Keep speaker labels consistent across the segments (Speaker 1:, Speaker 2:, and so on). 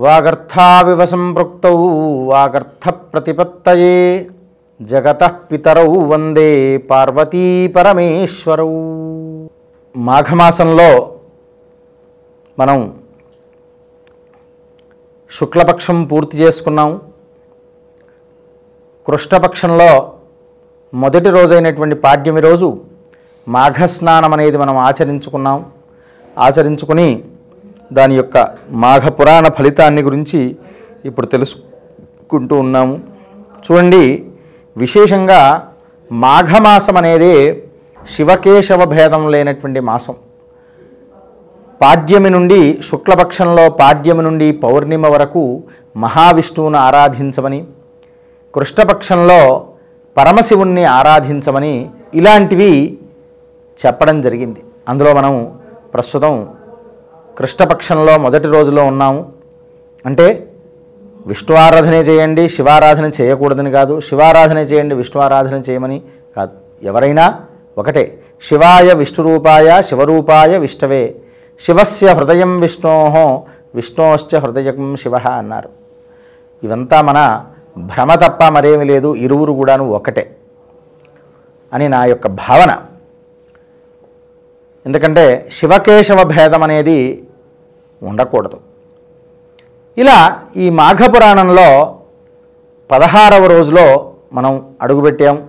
Speaker 1: వాగర్థావివ సంపృక్తౌ వాగర్థ ప్రతిపత్తయే జగత పితరౌ వందే పార్వతీ పరమేశ్వరౌ మాఘమాసంలో మనం శుక్లపక్షం పూర్తి చేసుకున్నాం. కృష్ణపక్షంలో మొదటి రోజైనటువంటి పాడ్యమి రోజు మాఘస్నానం అనేది మనం ఆచరించుకున్నాం. ఆచరించుకుని దాని యొక్క మాఘ పురాణ ఫలితాన్ని గురించి ఇప్పుడు తెలుసుకుంటూ ఉన్నాము. చూడండి విశేషంగా మాఘమాసం అనేది శివకేశవ భేదం లేనటువంటి మాసం. పాడ్యమి నుండి శుక్లపక్షంలో పాడ్యమి నుండి పౌర్ణిమ వరకు మహావిష్ణువును ఆరాధించమని కృష్ణపక్షంలో పరమశివుణ్ణి ఆరాధించమని ఇలాంటివి చెప్పడం జరిగింది. అందులో మనం ప్రస్తుతం కృష్ణపక్షంలో మొదటి రోజులో ఉన్నాము. అంటే విష్ణు చేయండి శివారాధన చేయకూడదని కాదు. శివారాధన చేయండి విష్ణు ఆరాధన చేయమని కాదు. ఎవరైనా ఒకటే. శివాయ విష్ణురూపాయ శివరూపాయ విష్ణవే. శివస్య హృదయం విష్ణో విష్ణోశ్చ హృదయం శివ అన్నారు. ఇవంతా మన భ్రమ తప్ప మరేమి లేదు. ఇరువురు కూడాను ఒకటే అని నా యొక్క భావన. ఎందుకంటే శివకేశవ భేదం అనేది ఉండకూడదు. ఇలా ఈ మాఘపురాణంలో పదహారవ రోజులో మనం అడుగుపెట్టాం.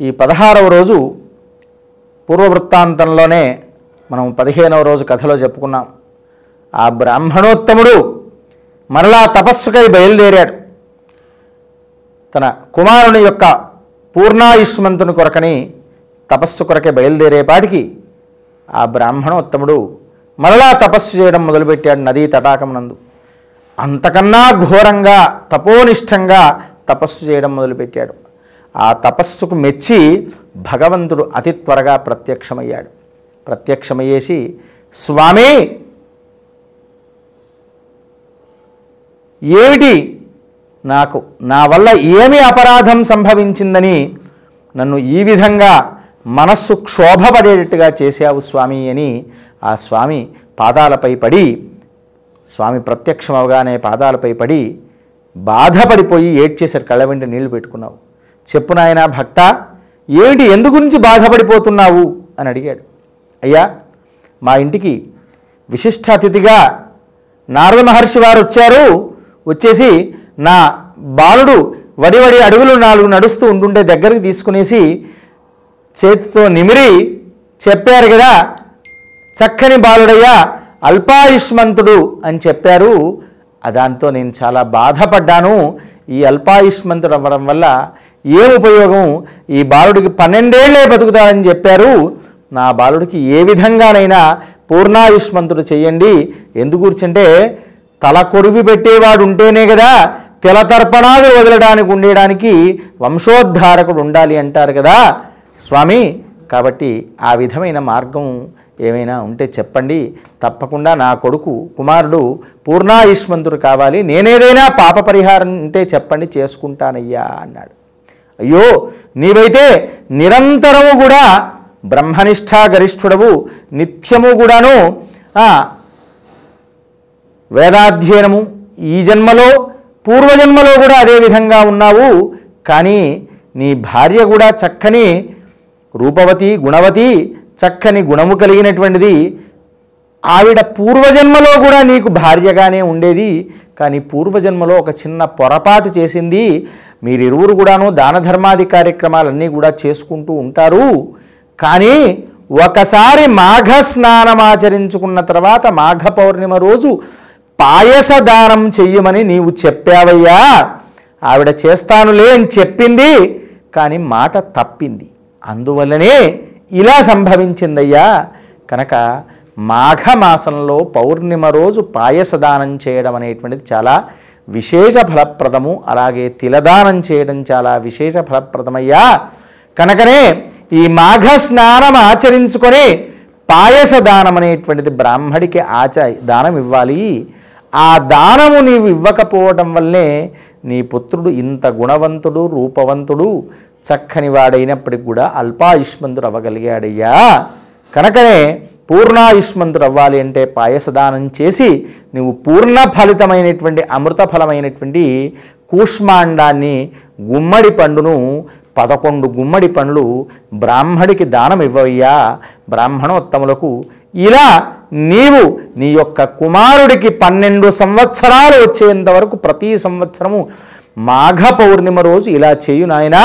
Speaker 1: ఈ పదహారవ రోజు పూర్వవృత్తాంతంలోనే మనం పదిహేనవ రోజు కథలో చెప్పుకున్నాం. ఆ బ్రాహ్మణోత్తముడు మరలా తపస్సుకై బయలుదేరాడు. తన కుమారుని యొక్క పూర్ణాయుష్మంతుని కొరకని తపస్సు కొరకే బయలుదేరేపాటికి ఆ బ్రాహ్మణోత్తముడు మరలా తపస్సు చేయడం మొదలుపెట్టాడు నదీ తటాకమునందు. అంతకన్నా ఘోరంగా తపోనిష్టంగా తపస్సు చేయడం మొదలుపెట్టాడు. ఆ తపస్సుకు మెచ్చి భగవంతుడు అతి త్వరగా ప్రత్యక్షమయ్యాడు. ప్రత్యక్షమయ్యేసి స్వామి ఏమిటి నాకు నా వల్ల ఏమి అపరాధం సంభవించిందని నన్ను ఈ విధంగా మనస్సు క్షోభపడేటట్టుగా చేశావు స్వామి అని ఆ స్వామి పాదాలపై పడి స్వామి ప్రత్యక్షమవగానే పాదాలపై పడి బాధపడిపోయి ఏడ్చేశారు కళ్ళ వెంట నీళ్ళు పెట్టుకున్నావు. చెప్పు నాయనా భక్త ఏమిటి ఎందు గురించి బాధపడిపోతున్నావు? అని అడిగాడు. అయ్యా మా ఇంటికి విశిష్ట అతిథిగా నారద మహర్షి వారు వచ్చారు. వచ్చేసి నా బాలుడు వడివడి అడుగులు నాలుగు నడుస్తూ ఉండుండే దగ్గరికి తీసుకునేసి చేతితో నిమిరి చెప్పారు కదా చక్కని బాలుడయ్యా అల్పాయుష్మంతుడు అని చెప్పారు. దాంతో నేను చాలా బాధపడ్డాను. ఈ అల్పాయుష్మంతుడు అవ్వడం వల్ల ఏం ఉపయోగం? ఈ బాలుడికి పన్నెండేళ్ళే బతుకుతాడని చెప్పారు. నా బాలుడికి ఏ విధంగానైనా పూర్ణాయుష్మంతుడు చెయ్యండి ఎందుకు కూర్చుంటే తల కొరివి పెట్టేవాడు ఉంటేనే కదా తిలతర్పణాలు వదలడానికి ఉండేడానికి వంశోద్ధారకుడు ఉండాలి అంటారు కదా. స్వామి కాబట్టి ఆ విధమైన మార్గం ఏమైనా ఉంటే చెప్పండి. తప్పకుండా నా కొడుకు కుమారుడు పూర్ణాయుష్మంతుడు కావాలి. నేనేదైనా పాప పరిహారం ఉంటే చెప్పండి చేసుకుంటానయ్యా అన్నాడు. అయ్యో నీవైతే నిరంతరము కూడా బ్రహ్మనిష్టాగరిష్ఠుడవు నిత్యము కూడాను వేదాధ్యయనము ఈ జన్మలో పూర్వజన్మలో కూడా అదే విధంగా ఉన్నావు. కానీ నీ భార్య కూడా చక్కని రూపవతి గుణవతి చక్కని గుణము కలిగినటువంటిది. ఆవిడ పూర్వజన్మలో కూడా నీకు భార్యగానే ఉండేది. కానీ పూర్వజన్మలో ఒక చిన్న పొరపాటు చేసింది. మీరిరువురు కూడాను దాన ధర్మాది కార్యక్రమాలన్నీ కూడా చేసుకుంటూ ఉంటారు. కానీ ఒకసారి మాఘ స్నానం ఆచరించుకున్న తర్వాత మాఘ పౌర్ణిమ రోజు పాయస దానం చెయ్యమని నీవు చెప్పావయ్యా. ఆవిడ చేస్తానులే అని చెప్పింది. కానీ మాట తప్పింది. అందువల్లనే ఇలా సంభవించిందయ్యా. కనుక మాఘమాసంలో పౌర్ణిమ రోజు పాయసదానం చేయడం అనేటువంటిది చాలా విశేష ఫలప్రదము. అలాగే తిలదానం చేయడం చాలా విశేష ఫలప్రదమయ్యా. కనుకనే ఈ మాఘ స్నానం ఆచరించుకొని పాయస దానం అనేటువంటిది బ్రాహ్మడికి ఆచ దానం ఇవ్వాలి. ఆ దానము నీవు ఇవ్వకపోవటం వల్లే నీ పుత్రుడు ఇంత గుణవంతుడు రూపవంతుడు చక్కని వాడైనప్పటికి కూడా అల్పాయుష్మంతుడు అవ్వగలిగాడయ్యా కనుకనే పూర్ణాయుష్మంతుడు అవ్వాలి అంటే పాయసదానం చేసి నువ్వు పూర్ణ ఫలితమైనటువంటి అమృత ఫలమైనటువంటి కూష్మాండాన్ని గుమ్మడి పండును పదకొండు గుమ్మడి పండ్లు బ్రాహ్మడికి దానం ఇవ్వయ్యా బ్రాహ్మణోత్తములకు ఇలా నీవు నీ యొక్క కుమారుడికి పన్నెండు సంవత్సరాలు వచ్చేంత వరకు ప్రతి సంవత్సరము మాఘ పౌర్ణిమ రోజు ఇలా చేయు నాయనా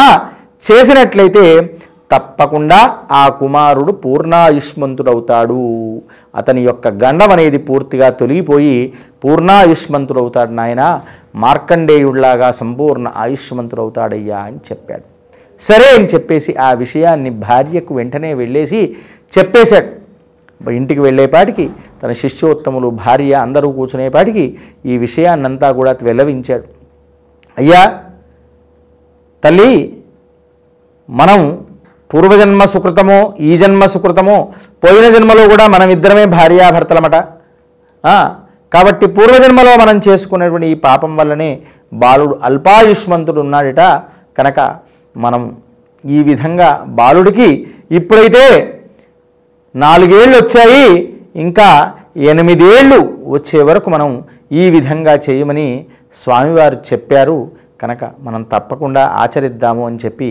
Speaker 1: చేసినట్లయితే తప్పకుండా ఆ కుమారుడు పూర్ణాయుష్మంతుడవుతాడు. అతని యొక్క గండం అనేది పూర్తిగా తొలగిపోయి పూర్ణాయుష్మంతుడవుతాడు నాయన. మార్కండేయుడిలాగా సంపూర్ణ ఆయుష్మంతుడవుతాడయ్యా అని చెప్పాడు. సరే అని చెప్పేసి ఆ విషయాన్ని భార్యకు వెంటనే వెళ్ళేసి చెప్పేశాడు. ఇంటికి వెళ్ళేపాటికి తన శిష్యోత్తములు భార్య అందరూ కూర్చునేపాటికి ఈ విషయాన్నంతా కూడా వెల్లవించాడు అయ్యా తల్లి మనం పూర్వజన్మ సుకృతమో ఈ జన్మ సుకృతమో పోయిన జన్మలో కూడా మనం ఇద్దరమే భార్యాభర్తలమట. కాబట్టి పూర్వజన్మలో మనం చేసుకునేటువంటి ఈ పాపం వల్లనే బాలుడు అల్పాయుష్మంతుడు ఉన్నాడట కనుక మనం ఈ విధంగా బాలుడికి ఇప్పుడైతే నాలుగేళ్ళు వచ్చాయి ఇంకా ఎనిమిదేళ్ళు వచ్చే వరకు మనం ఈ విధంగా చేయమని స్వామివారు చెప్పారు. కనుక మనం తప్పకుండా ఆచరిద్దాము అని చెప్పి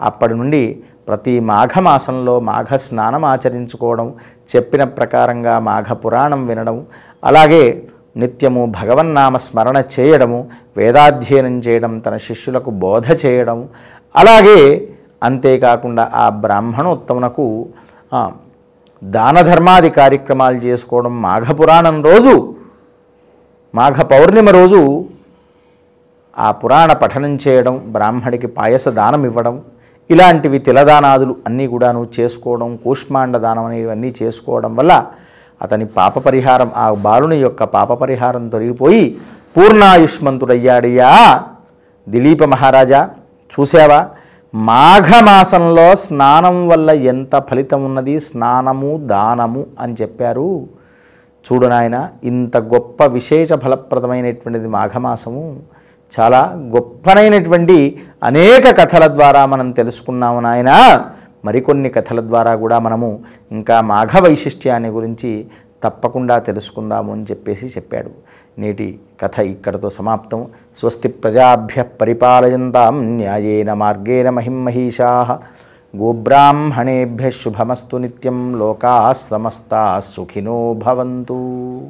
Speaker 1: అప్పటి నుండి ప్రతి మాఘమాసంలో మాఘ స్నానం ఆచరించుకోవడం చెప్పిన ప్రకారంగా మాఘ పురాణం వినడం అలాగే నిత్యము భగవన్నామ స్మరణ చేయడము వేదాధ్యయనం చేయడం తన శిష్యులకు బోధ చేయడం అలాగే అంతేకాకుండా ఆ బ్రాహ్మణోత్తమునకు ఆ, దాన ధర్మాది కార్యక్రమాలు చేసుకోవడం మాఘపురాణం రోజు మాఘ పౌర్ణిమ రోజు ఆ పురాణ పఠనం చేయడం బ్రాహ్మడికి పాయస దానం ఇవ్వడం ఇలాంటివి తిలదానాదులు అన్నీ కూడాను చేసుకోవడం కూష్మాండ దానం అనేవన్నీ చేసుకోవడం వల్ల అతని పాప పరిహారం ఆ బాలుని యొక్క పాప పరిహారం తొలగిపోయి పూర్ణాయుష్మంతుడయ్యాడయ్యా. దిలీప మహారాజా చూసావా మాఘమాసంలో స్నానం వల్ల ఎంత ఫలితం ఉన్నది? స్నానము దానము అని చెప్పారు. చూడు నాయన ఇంత గొప్ప విశేష ఫలప్రదమైనటువంటిది మాఘమాసము. చాలా గొప్పనైనటువంటి అనేక కథల ద్వారా మనం తెలుసుకున్నాము నాయన. మరికొన్ని కథల ద్వారా కూడా మనము ఇంకా మాఘ వైశిష్ట్యాన్ని గురించి తప్పకుండా తెలుసుకుందాము అని చెప్పేసి చెప్పాడు. నేటి కథ ఇక్కడతో సమాప్తం. స్వస్తి ప్రజాభ్య పరిపాలయంతాం న్యాయేన మార్గేణ మహిమహీషా గోబ్రాహ్మణేభ్య శుభమస్తు నిత్యం లోకా సమస్తా సుఖినో భవంతు.